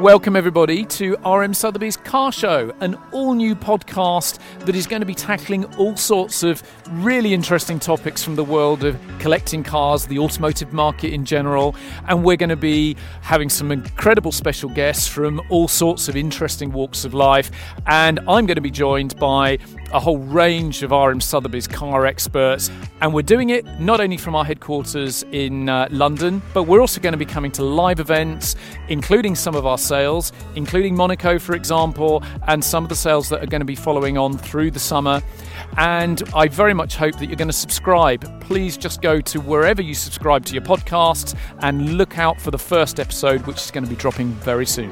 Welcome, everybody, to RM Sotheby's Car Show, an all new podcast that is going to be tackling all sorts of really interesting topics from the world of collecting cars, the automotive market in general, and we're going to be having some incredible special guests from all sorts of interesting walks of life. And I'm going to be joined by a whole range of RM Sotheby's car experts, and we're doing it not only from our headquarters in uh, London, but we're also going to be coming to live events, including some of our sales, including Monaco, for example, and some of the sales that are going to be following on through the summer. And I very much hope that you're going to subscribe. Please just go to wherever you subscribe to your podcasts and look out for the first episode, which is going to be dropping very soon.